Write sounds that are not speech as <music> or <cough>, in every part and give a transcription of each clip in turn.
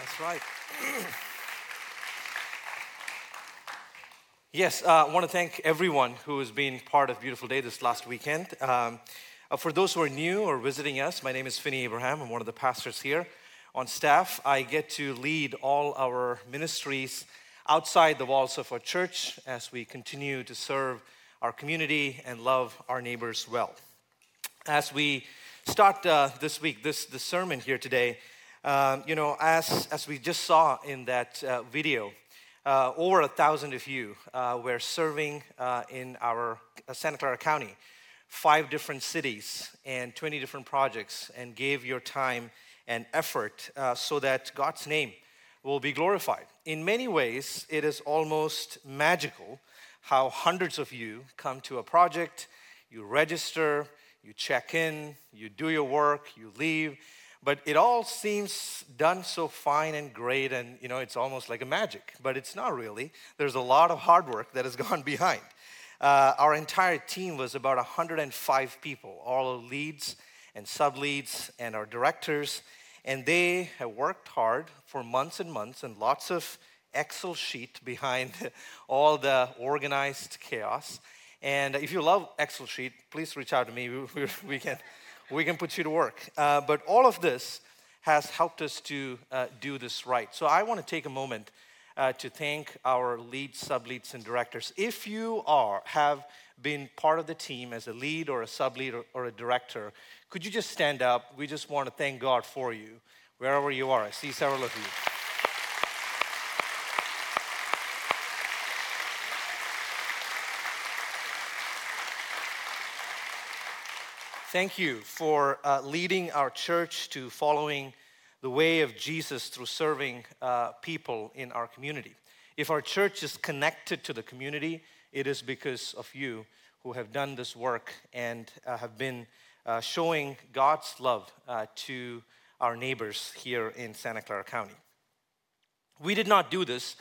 That's right. <clears throat> yes, uh, I want to thank everyone who has been part of Beautiful Day this last weekend. Um, uh, for those who are new or visiting us, my name is Finney Abraham. I'm one of the pastors here on staff. I get to lead all our ministries outside the walls of our church as we continue to serve our community and love our neighbors well. As we start uh, this week, this, this sermon here today, um, you know, as, as we just saw in that uh, video, uh, over a thousand of you uh, were serving uh, in our uh, Santa Clara County, five different cities and 20 different projects, and gave your time and effort uh, so that God's name will be glorified. In many ways, it is almost magical how hundreds of you come to a project, you register, you check in, you do your work, you leave but it all seems done so fine and great and you know it's almost like a magic. But it's not really. There's a lot of hard work that has <laughs> gone behind. Uh, our entire team was about 105 people all leads and sub leads and our directors. And they have worked hard for months and months and lots of excel sheet <laughs> behind <laughs> all the organized chaos. And if you love excel sheet please reach out to me. We, we, we can we can put you to work. Uh, but all of this has helped us to uh, do this right. So I want to take a moment uh, to thank our lead, sub leads, and directors. If you are have been part of the team as a lead or a sub lead or, or a director, could you just stand up? We just want to thank God for you wherever you are. I see several of you. Thank you for uh, leading our church to following the way of Jesus through serving uh, people in our community. If our church is connected to the community, it is because of you who have done this work and uh, have been uh, showing God's love uh, to our neighbors here in Santa Clara County. We did not do this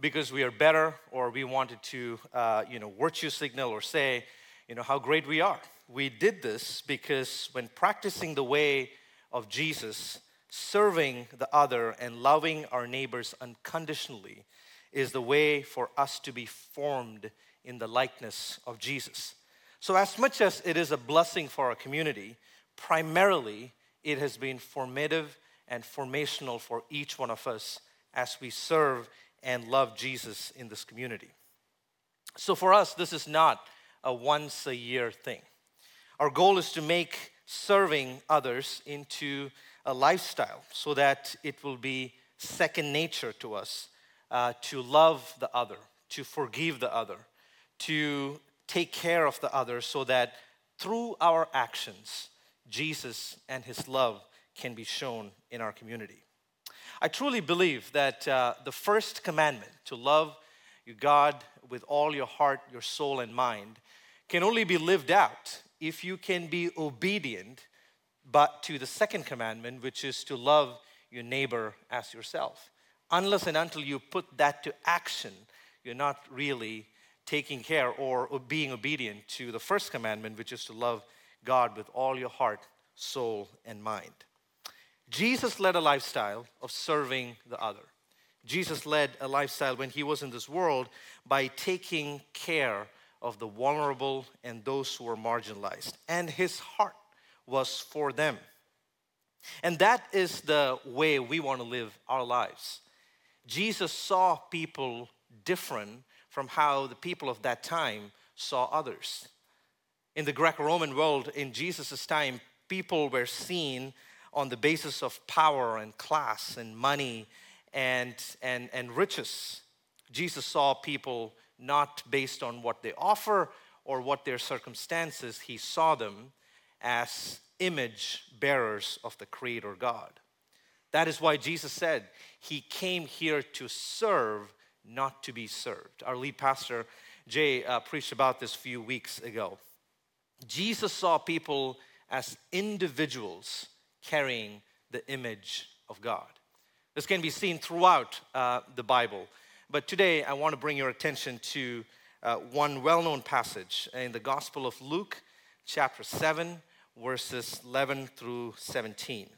because we are better or we wanted to, uh, you know, virtue signal or say, you know, how great we are we did this because when practicing the way of Jesus, serving the other and loving our neighbors unconditionally is the way for us to be formed in the likeness of Jesus. So, as much as it is a blessing for our community, primarily it has been formative and formational for each one of us as we serve and love Jesus in this community. So, for us, this is not a once a year thing. Our goal is to make serving others into a lifestyle so that it will be second nature to us uh, to love the other, to forgive the other, to take care of the other so that through our actions, Jesus and his love can be shown in our community. I truly believe that uh, the first commandment, to love your God with all your heart, your soul, and mind, can only be lived out if you can be obedient but to the second commandment which is to love your neighbor as yourself. Unless and until you put that to action you're not really taking care or being obedient to the first commandment which is to love god with all your heart soul and mind. Jesus led a lifestyle of serving the other. Jesus led a lifestyle when he was in this world by taking care of the vulnerable and those who were marginalized. And his heart was for them. And that is the way we want to live our lives. Jesus saw people different from how the people of that time saw others. In the Greco Roman world, in Jesus' time, people were seen on the basis of power and class and money and, and, and riches. Jesus saw people not based on what they offer or what their circumstances. He saw them as image bearers of the Creator God. That is why Jesus said he came here to serve, not to be served. Our lead pastor, Jay, uh, preached about this a few weeks ago. Jesus saw people as individuals carrying the image of God. This can be seen throughout uh, the Bible. But today, I want to bring your attention to uh, one well known passage in the Gospel of Luke, chapter 7, verses 11 through 17.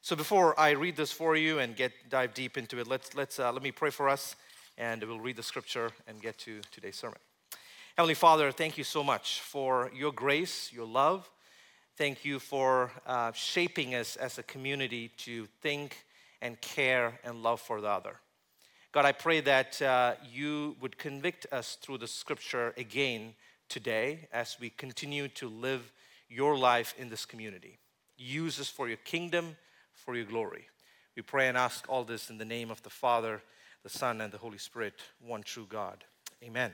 So before I read this for you and get dive deep into it, let's, let's, uh, let me pray for us and we'll read the scripture and get to today's sermon. Heavenly Father, thank you so much for your grace, your love. Thank you for uh, shaping us as a community to think and care and love for the other. God, I pray that uh, you would convict us through the scripture again today as we continue to live your life in this community. Use us for your kingdom for your glory. We pray and ask all this in the name of the Father, the Son, and the Holy Spirit, one true God. Amen.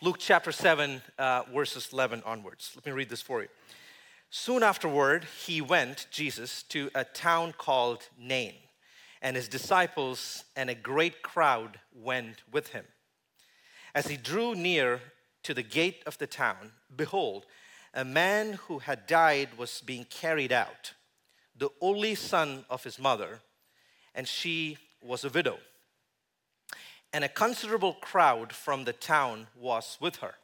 Luke chapter 7, uh, verses 11 onwards. Let me read this for you. Soon afterward, he went, Jesus, to a town called Nain, and his disciples and a great crowd went with him. As he drew near to the gate of the town, behold, a man who had died was being carried out the only son of his mother, and she was a widow. And a considerable crowd from the town was with her.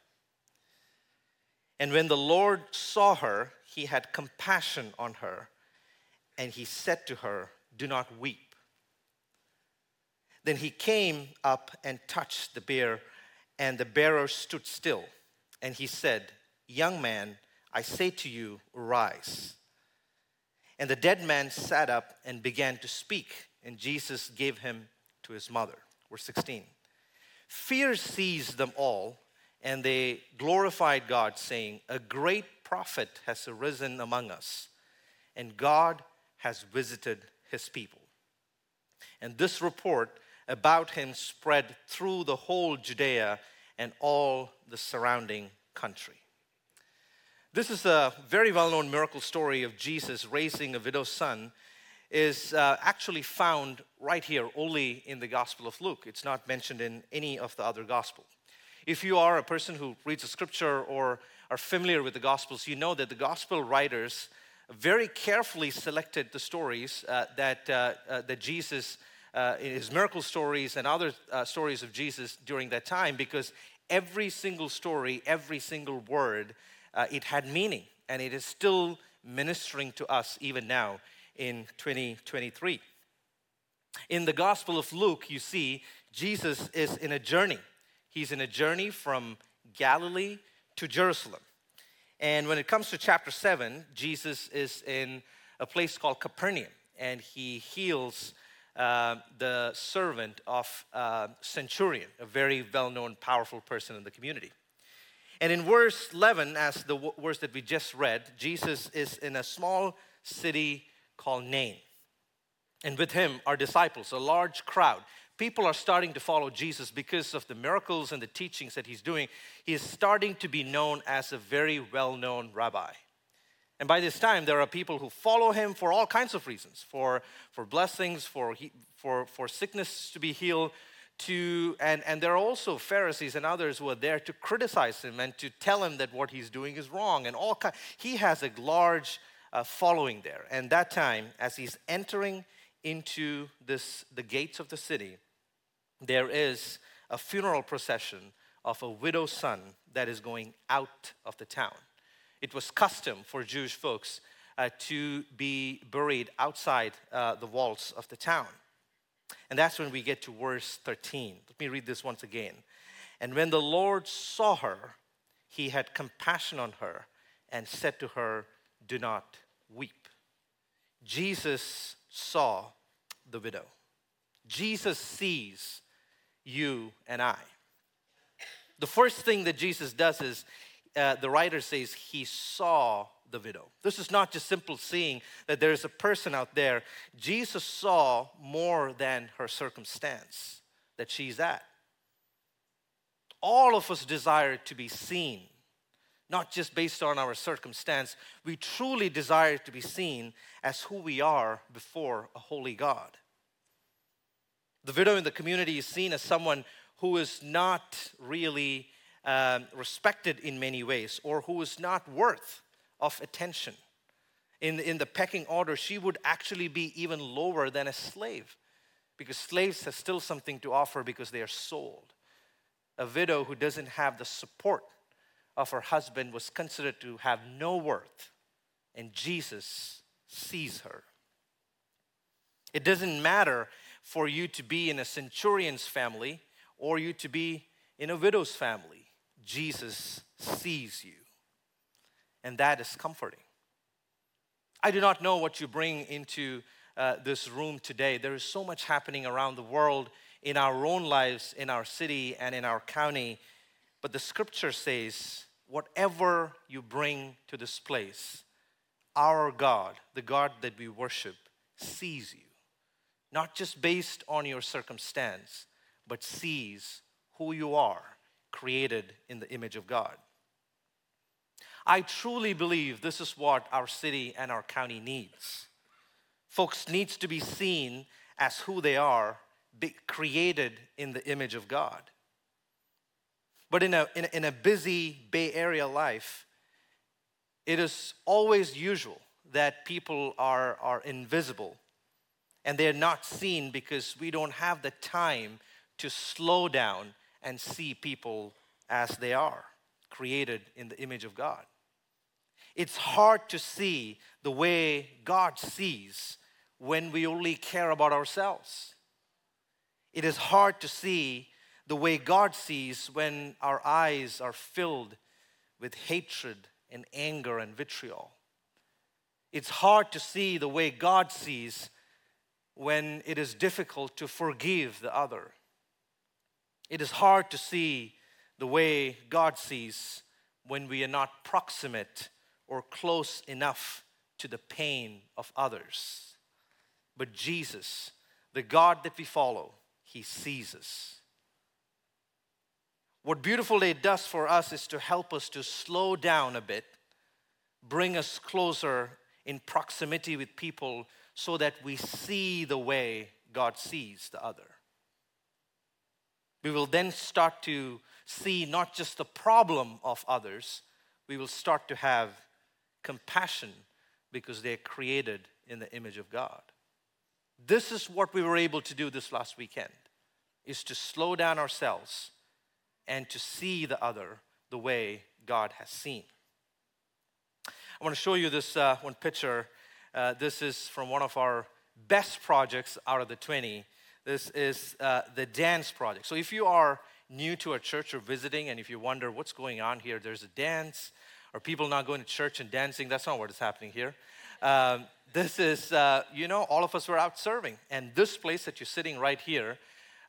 And when the Lord saw her, he had compassion on her, and he said to her, Do not weep. Then he came up and touched the bier, and the bearer stood still. And he said, Young man, I say to you, rise. And the dead man sat up and began to speak, and Jesus gave him to his mother. Verse 16. Fear seized them all, and they glorified God, saying, A great prophet has arisen among us, and God has visited his people. And this report about him spread through the whole Judea and all the surrounding country. This is a very well known miracle story of Jesus raising a widow's son, is uh, actually found right here only in the Gospel of Luke. It's not mentioned in any of the other Gospels. If you are a person who reads the scripture or are familiar with the Gospels, you know that the Gospel writers very carefully selected the stories uh, that, uh, uh that Jesus, uh, in his miracle stories and other uh, stories of Jesus during that time, because every single story, every single word, uh, it had meaning and it is still ministering to us even now in 2023. In the Gospel of Luke, you see Jesus is in a journey. He's in a journey from Galilee to Jerusalem. And when it comes to chapter 7, Jesus is in a place called Capernaum and he heals uh, the servant of uh, centurion, a very well known, powerful person in the community. And in verse 11, as the verse that we just read, Jesus is in a small city called Nain. And with him are disciples, a large crowd. People are starting to follow Jesus because of the miracles and the teachings that he's doing. He is starting to be known as a very well known rabbi. And by this time, there are people who follow him for all kinds of reasons for, for blessings, for, for, for sickness to be healed, to, and, and there are also Pharisees and others who are there to criticize him and to tell him that what he's doing is wrong. And all kind, he has a large uh, following there. And that time, as he's entering into this, the gates of the city, there is a funeral procession of a widow's son that is going out of the town. It was custom for Jewish folks uh, to be buried outside uh, the walls of the town. And that's when we get to verse 13. Let me read this once again. And when the Lord saw her, he had compassion on her and said to her, Do not weep. Jesus saw the widow. Jesus sees you and I. The first thing that Jesus does is, uh, the writer says, he saw the widow. This is not just simple seeing that there is a person out there. Jesus saw more than her circumstance that she's at. All of us desire to be seen, not just based on our circumstance. We truly desire to be seen as who we are before a holy God. The widow in the community is seen as someone who is not really um, respected in many ways or who is not worth of attention. In, in the pecking order, she would actually be even lower than a slave because slaves have still something to offer because they are sold. A widow who doesn't have the support of her husband was considered to have no worth, and Jesus sees her. It doesn't matter for you to be in a centurion's family or you to be in a widow's family. Jesus sees you. And that is comforting. I do not know what you bring into uh, this room today. There is so much happening around the world in our own lives, in our city, and in our county. But the scripture says, whatever you bring to this place, our God, the God that we worship, sees you. Not just based on your circumstance, but sees who you are, created in the image of God. I truly believe this is what our city and our county needs. Folks needs to be seen as who they are, created in the image of God. But in a, in a, in a busy Bay Area life, it is always usual that people are, are invisible and they're not seen because we don't have the time to slow down and see people as they are, created in the image of God. It's hard to see the way God sees when we only care about ourselves. It is hard to see the way God sees when our eyes are filled with hatred and anger and vitriol. It's hard to see the way God sees when it is difficult to forgive the other. It is hard to see the way God sees when we are not proximate or close enough to the pain of others. But Jesus, the God that we follow, He sees us. What Beautiful Day does for us is to help us to slow down a bit, bring us closer in proximity with people so that we see the way God sees the other. We will then start to see not just the problem of others, we will start to have compassion because they're created in the image of God. This is what we were able to do this last weekend is to slow down ourselves and to see the other the way God has seen. I want to show you this uh, one picture. Uh, this is from one of our best projects out of the 20. This is uh, the dance project. So if you are new to a church or visiting and if you wonder what's going on here, there's a dance. or people not going to church and dancing? That's not what is happening here. Um, this is, uh, you know, all of us were out serving. And this place that you're sitting right here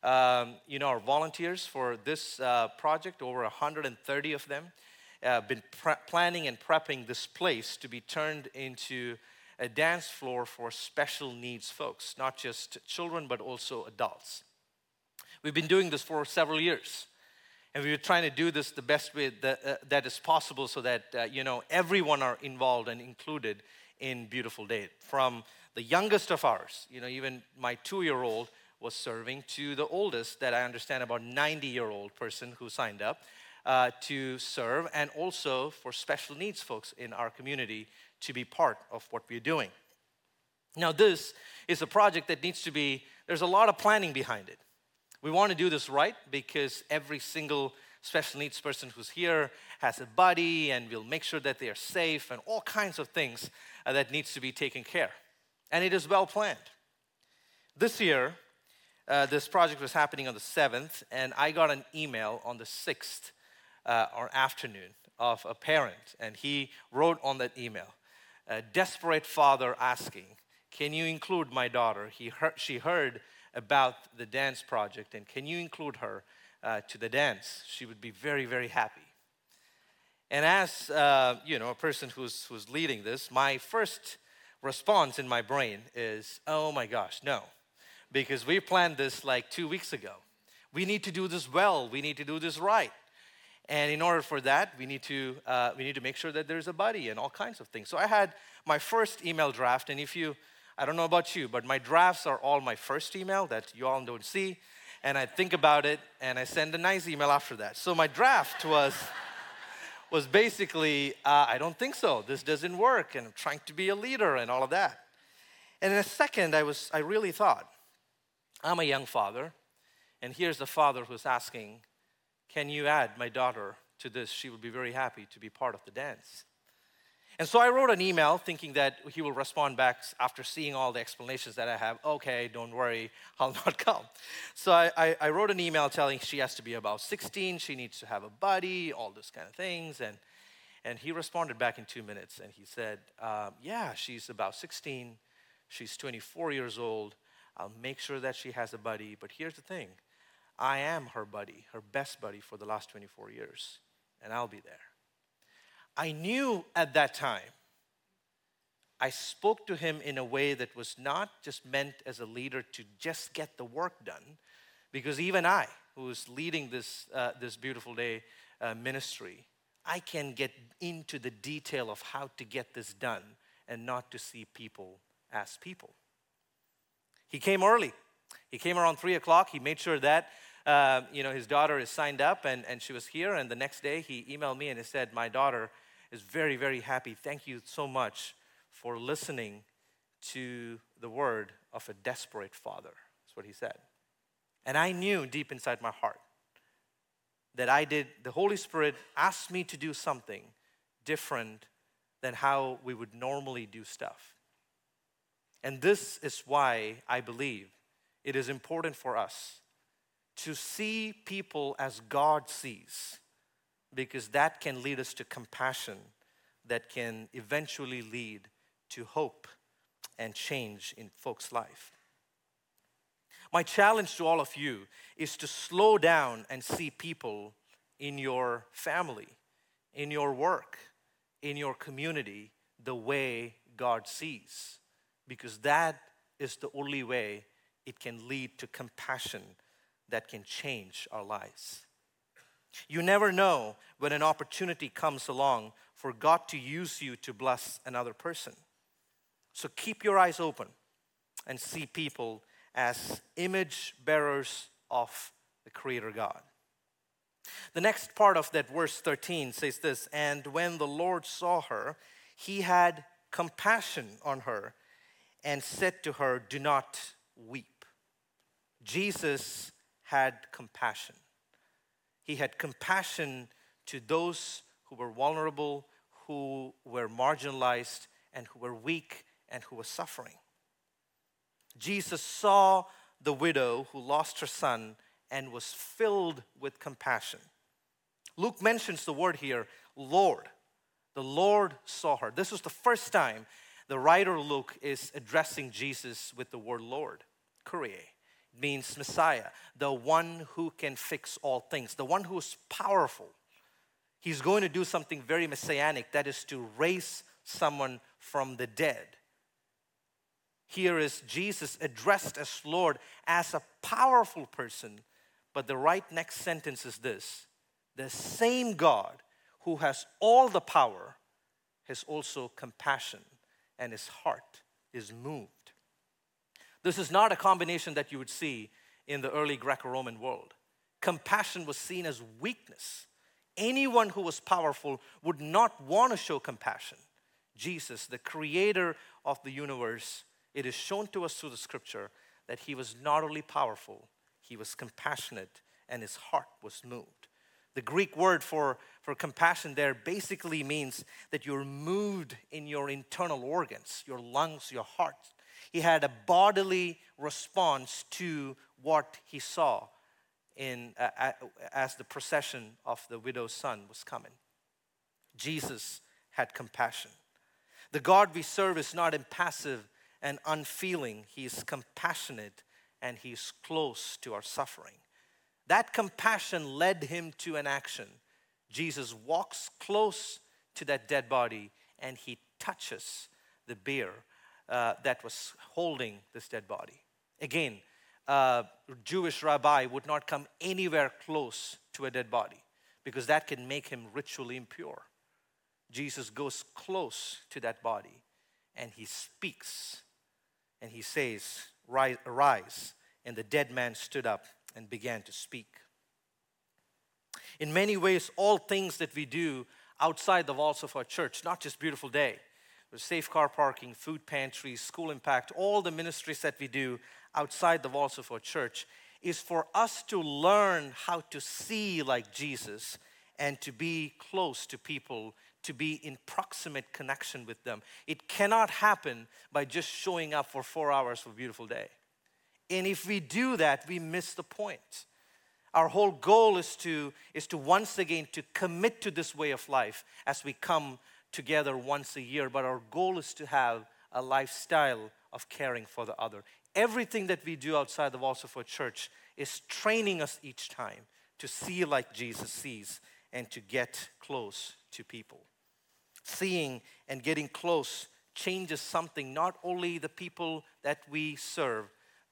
um, you know, our volunteers for this uh, project, over 130 of them, uh, been pre- planning and prepping this place to be turned into a dance floor for special needs folks, not just children, but also adults. We've been doing this for several years. And we are trying to do this the best way that, uh, that is possible so that, uh, you know, everyone are involved and included in Beautiful Day. From the youngest of ours, you know, even my two-year-old was serving to the oldest that I understand about 90 year old person who signed up uh, to serve and also for special needs folks in our community to be part of what we're doing. Now, this is a project that needs to be, there's a lot of planning behind it. We want to do this right because every single special needs person who's here has a buddy and we'll make sure that they are safe and all kinds of things uh, that needs to be taken care. And it is well planned. This year, uh, this project was happening on the 7th, and I got an email on the 6th uh, or afternoon of a parent, and he wrote on that email, a desperate father asking, Can you include my daughter? He heard, she heard about the dance project, and can you include her uh, to the dance? She would be very, very happy. And as uh, you know, a person who's, who's leading this, my first response in my brain is, Oh my gosh, no because we planned this like two weeks ago. We need to do this well. We need to do this right. And in order for that, we need to uh, we need to make sure that there's a buddy and all kinds of things. So I had my first email draft, and if you, I don't know about you, but my drafts are all my first email that you all don't see. And I think about it, and I send a nice email after that. So my draft was <laughs> was basically, uh, I don't think so. This doesn't work, and I'm trying to be a leader and all of that. And in a second, I was I really thought, I'm a young father, and here's the father who's asking, Can you add my daughter to this? She would be very happy to be part of the dance. And so I wrote an email thinking that he will respond back after seeing all the explanations that I have. Okay, don't worry, I'll <laughs> not come. So I, I, I, wrote an email telling she has to be about 16, she needs to have a buddy, all those kind of things. And, and he responded back in two minutes and he said, um, Yeah, she's about 16, she's 24 years old. I'll make sure that she has a buddy. But here's the thing I am her buddy, her best buddy for the last 24 years, and I'll be there. I knew at that time, I spoke to him in a way that was not just meant as a leader to just get the work done, because even I, who is leading this, uh, this beautiful day uh, ministry, I can get into the detail of how to get this done and not to see people as people. He came early. He came around three o'clock. He made sure that uh, you know his daughter is signed up and, and she was here. And the next day he emailed me and he said, My daughter is very, very happy. Thank you so much for listening to the word of a desperate father. That's what he said. And I knew deep inside my heart that I did, the Holy Spirit asked me to do something different than how we would normally do stuff. And this is why I believe it is important for us to see people as God sees because that can lead us to compassion that can eventually lead to hope and change in folks' life. My challenge to all of you is to slow down and see people in your family, in your work, in your community the way God sees, because that is the only way it can lead to compassion that can change our lives. You never know when an opportunity comes along for God to use you to bless another person. So keep your eyes open and see people as image bearers of the Creator God. The next part of that verse 13 says this And when the Lord saw her, he had compassion on her and said to her, Do not weep. Jesus had compassion. He had compassion to those who were vulnerable, who were marginalized, and who were weak and who were suffering. Jesus saw the widow who lost her son and was filled with compassion. Luke mentions the word here, Lord. The Lord saw her. This was the first time the writer Luke is addressing Jesus with the word Lord, Kyrie means Messiah, the one who can fix all things, the one who is powerful. He's going to do something very messianic, that is to raise someone from the dead. Here is Jesus addressed as Lord as a powerful person, but the right next sentence is this the same God who has all the power has also compassion, and his heart is moved. This is not a combination that you would see in the early Greco Roman world. Compassion was seen as weakness. Anyone who was powerful would not want to show compassion. Jesus, the creator of the universe, it is shown to us through the scripture that he was not only powerful, he was compassionate and his heart was moved. The Greek word for, for compassion there basically means that you're moved in your internal organs, your lungs, your heart, he had a bodily response to what he saw in, uh, as the procession of the widow's son was coming. Jesus had compassion. The God we serve is not impassive and unfeeling, He is compassionate and He is close to our suffering. That compassion led him to an action. Jesus walks close to that dead body and he touches the bier uh, that was holding this dead body. Again, a Jewish rabbi would not come anywhere close to a dead body because that can make him ritually impure. Jesus goes close to that body and he speaks and he says, Arise. And the dead man stood up and began to speak. In many ways, all things that we do outside the walls of our church, not just Beautiful Day, safe car parking, food pantries, school impact, all the ministries that we do outside the walls of our church is for us to learn how to see like Jesus and to be close to people to be in proximate connection with them. It cannot happen by just showing up for four hours for a beautiful day. And if we do that, we miss the point. Our whole goal is to, is to once again to commit to this way of life as we come together once a year, but our goal is to have a lifestyle of caring for the other. Everything that we do outside the walls of our church is training us each time to see like Jesus sees and to get close to people. Seeing and getting close changes something, not only the people that we serve,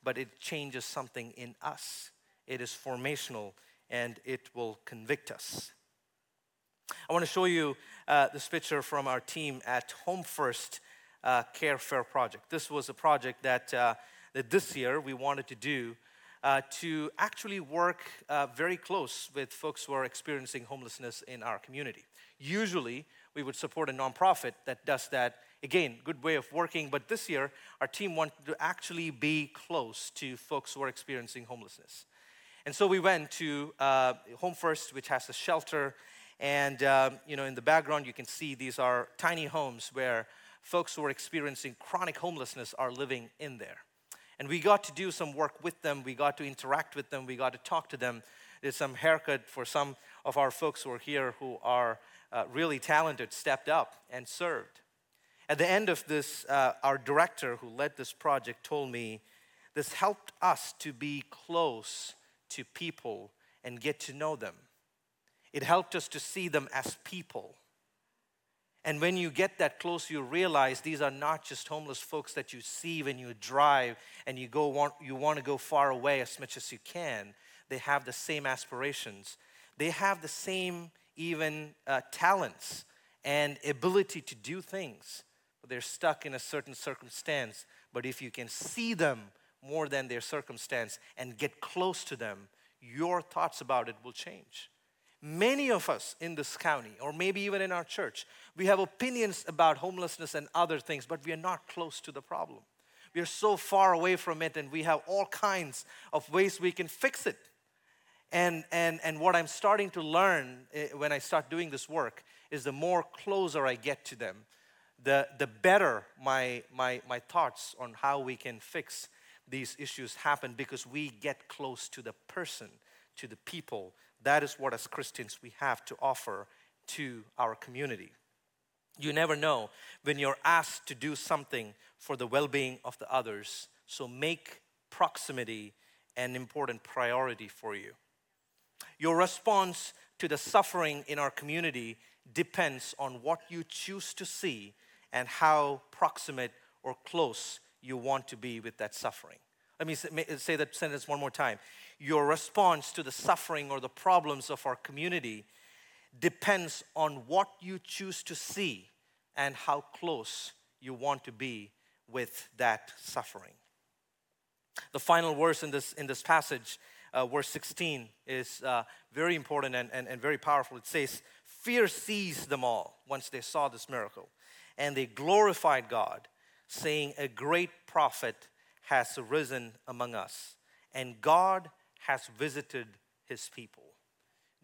but it changes something in us. It is formational and it will convict us. I want to show you uh, this picture from our team at Home First uh, Care Fair Project. This was a project that, uh, that this year we wanted to do uh, to actually work uh, very close with folks who are experiencing homelessness in our community. Usually, we would support a nonprofit that does that. Again, good way of working, but this year, our team wanted to actually be close to folks who are experiencing homelessness. And so we went to uh, Home First, which has a shelter. And, um, you know, in the background, you can see these are tiny homes where folks who are experiencing chronic homelessness are living in there. And we got to do some work with them. We got to interact with them. We got to talk to them. There's some haircut for some of our folks who are here who are uh, really talented, stepped up and served. At the end of this, uh, our director who led this project told me this helped us to be close to people and get to know them. It helped us to see them as people and when you get that close, you realize these are not just homeless folks that you see when you drive and you, go want, you want to go far away as much as you can. They have the same aspirations, they have the same, even uh, talents and ability to do things. But they're stuck in a certain circumstance. But if you can see them more than their circumstance and get close to them, your thoughts about it will change. Many of us in this county, or maybe even in our church, we have opinions about homelessness and other things, but we are not close to the problem. We are so far away from it, and we have all kinds of ways we can fix it. And, and, and what I'm starting to learn eh, when I start doing this work is the more closer I get to them, the, the better my, my, my thoughts on how we can fix these issues happen because we get close to the person, to the people that is what, as Christians, we have to offer to our community. You never know when you're asked to do something for the well being of the others, so make proximity an important priority for you. Your response to the suffering in our community depends on what you choose to see and how proximate or close you want to be with that suffering. Let me say that sentence one more time your response to the suffering or the problems of our community depends on what you choose to see and how close you want to be with that suffering. The final verse in this, in this passage, uh, verse 16, is uh, very important and, and, and very powerful. It says, Fear seized them all once they saw this miracle, and they glorified God, saying, A great prophet has arisen among us, and God has visited his people.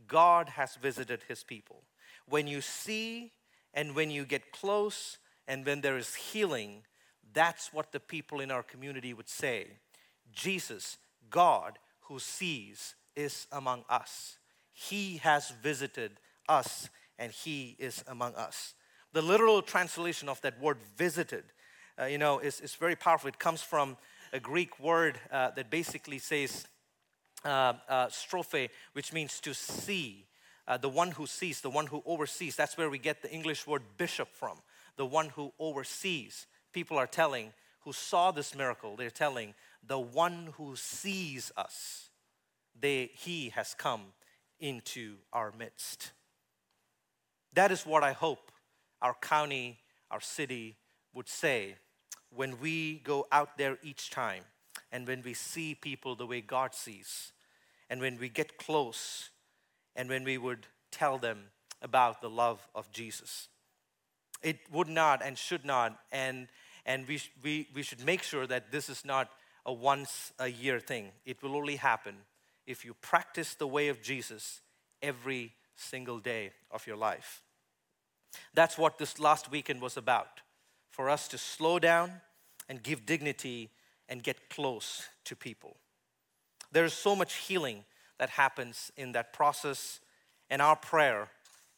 God has visited his people. When you see and when you get close and when there is healing, that's what the people in our community would say. Jesus, God who sees, is among us. He has visited us and he is among us. The literal translation of that word visited, uh, you know, is, is very powerful. It comes from a Greek word uh, that basically says uh, uh, strophe, which means to see. Uh, the one who sees, the one who oversees. That's where we get the English word bishop from. The one who oversees. People are telling, who saw this miracle, they're telling, the one who sees us, they, he has come into our midst. That is what I hope our county, our city would say when we go out there each time and when we see people the way God sees and when we get close and when we would tell them about the love of Jesus. It would not and should not, and, and we, we, we should make sure that this is not a once a year thing. It will only happen if you practice the way of Jesus every single day of your life. That's what this last weekend was about for us to slow down and give dignity and get close to people. There's so much healing that happens in that process, and our prayer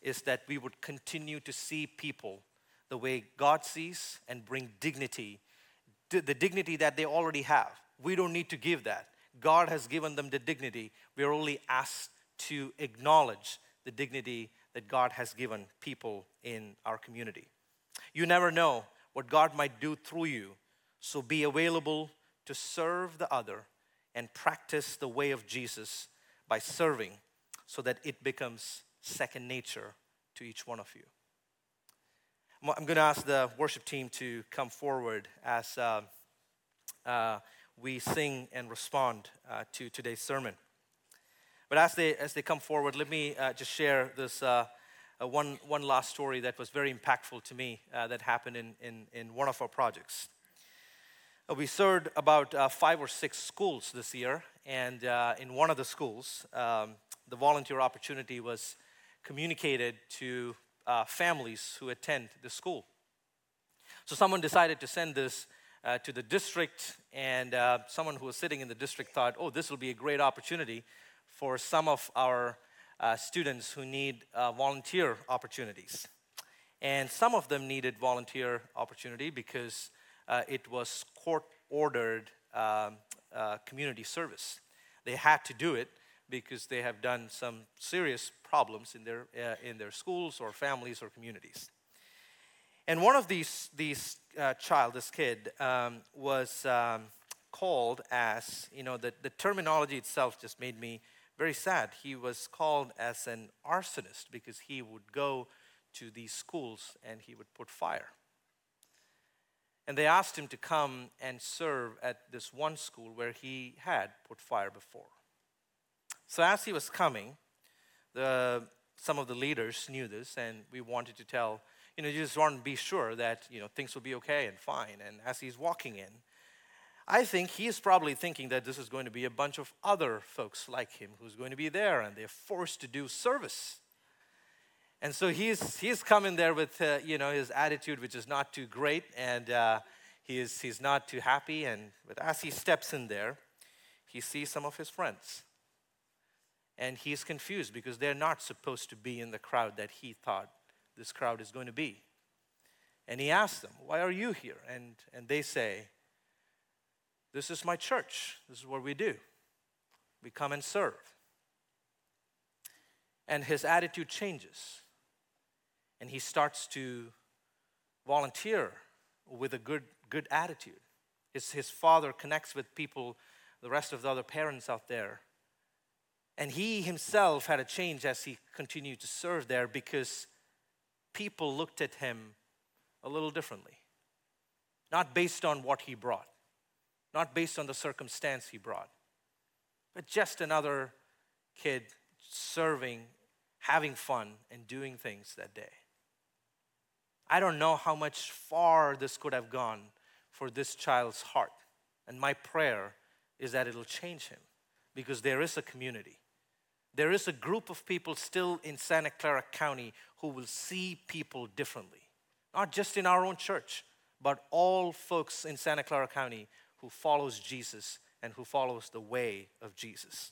is that we would continue to see people the way God sees and bring dignity, the dignity that they already have. We don't need to give that. God has given them the dignity. We are only asked to acknowledge the dignity that God has given people in our community. You never know what God might do through you, so be available to serve the other and practice the way of Jesus by serving so that it becomes second nature to each one of you. I'm going to ask the worship team to come forward as uh, uh, we sing and respond uh, to today's sermon. But as they, as they come forward, let me uh, just share this uh, uh, one, one last story that was very impactful to me that happened in, in, in one of our projects. We served about five or six schools this year, and in one of the schools, um, the volunteer opportunity was communicated to uh, families who attend the school. So someone decided to send this uh, to the district, and uh, someone who was sitting in the district thought, oh, this will be a great opportunity for some of our uh, students who need uh, volunteer opportunities. And some of them needed volunteer opportunity because uh, it was court ordered um, community service. They had to do it because they have done some serious problems in their, uh, in their schools or families or communities. And one of these, these uh, child, this kid, um, was um, called as, you know, the, the terminology itself just made me very sad. He was called as an arsonist because he would go to these schools and he would put fire. And they asked him to come and serve at this one school where he had put fire before. So as he was coming, the, some of the leaders knew this, and we wanted to tell, you know, you just want to be sure that, you know, things will be okay and fine. And as he's walking in, I think he's probably thinking that this is going to be a bunch of other folks like him who's going to be there, and they're forced to do service. And so he's, he's coming there with, uh, you know, his attitude, which is not too great, and uh, he is, he's not too happy. And but as he steps in there, he sees some of his friends and he's confused because they're not supposed to be in the crowd that he thought this crowd is going to be. And he asks them, Why are you here? And, and they say, This is my church. This is what we do. We come and serve. And his attitude changes. And he starts to volunteer with a good, good attitude. His, his father connects with people, the rest of the other parents out there and he himself had a change as he continued to serve there because people looked at him a little differently. Not based on what he brought, not based on the circumstance he brought, but just another kid serving, having fun, and doing things that day. I don't know how much far this could have gone for this child's heart. And my prayer is that it'll change him because there is a community there is a group of people still in Santa Clara County who will see people differently. Not just in our own church, but all folks in Santa Clara County who follows Jesus and who follows the way of Jesus.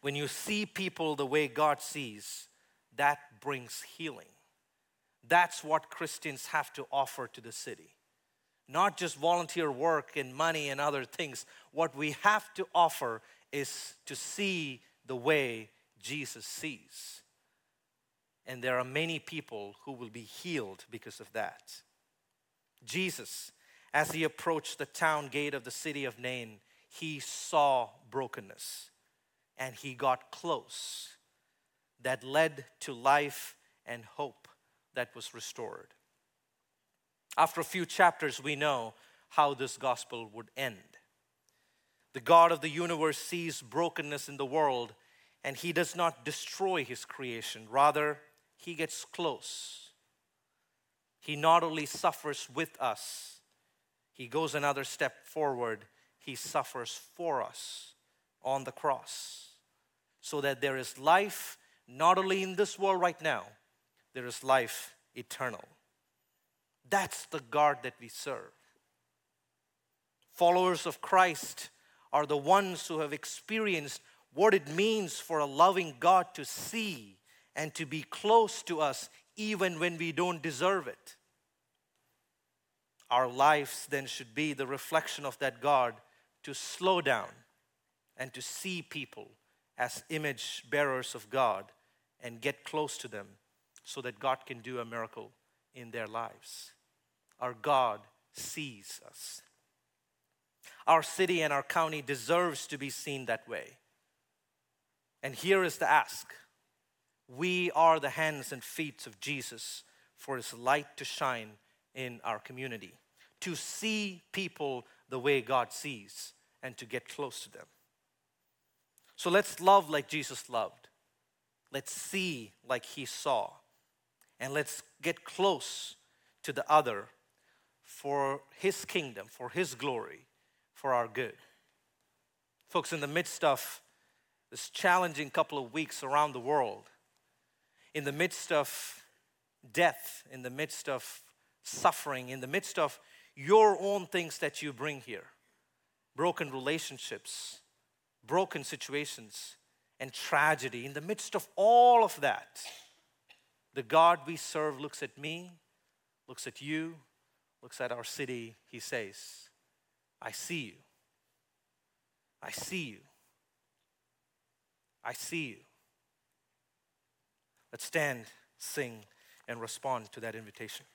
When you see people the way God sees, that brings healing. That's what Christians have to offer to the city. Not just volunteer work and money and other things. What we have to offer is to see the way Jesus sees. And there are many people who will be healed because of that. Jesus, as he approached the town gate of the city of Nain, he saw brokenness and he got close. That led to life and hope that was restored. After a few chapters, we know how this gospel would end. The God of the universe sees brokenness in the world and he does not destroy his creation. Rather, he gets close. He not only suffers with us, he goes another step forward. He suffers for us on the cross so that there is life not only in this world right now, there is life eternal. That's the God that we serve. Followers of Christ are the ones who have experienced what it means for a loving God to see and to be close to us even when we don't deserve it. Our lives then should be the reflection of that God to slow down and to see people as image bearers of God and get close to them so that God can do a miracle in their lives. Our God sees us. Our city and our county deserves to be seen that way. And here is the ask we are the hands and feet of Jesus for his light to shine in our community, to see people the way God sees, and to get close to them. So let's love like Jesus loved. Let's see like he saw. And let's get close to the other for his kingdom, for his glory, for our good. Folks, in the midst of this challenging couple of weeks around the world, in the midst of death, in the midst of suffering, in the midst of your own things that you bring here broken relationships, broken situations, and tragedy, in the midst of all of that, the God we serve looks at me, looks at you, looks at our city. He says, I see you. I see you. I see you. Let's stand, sing, and respond to that invitation.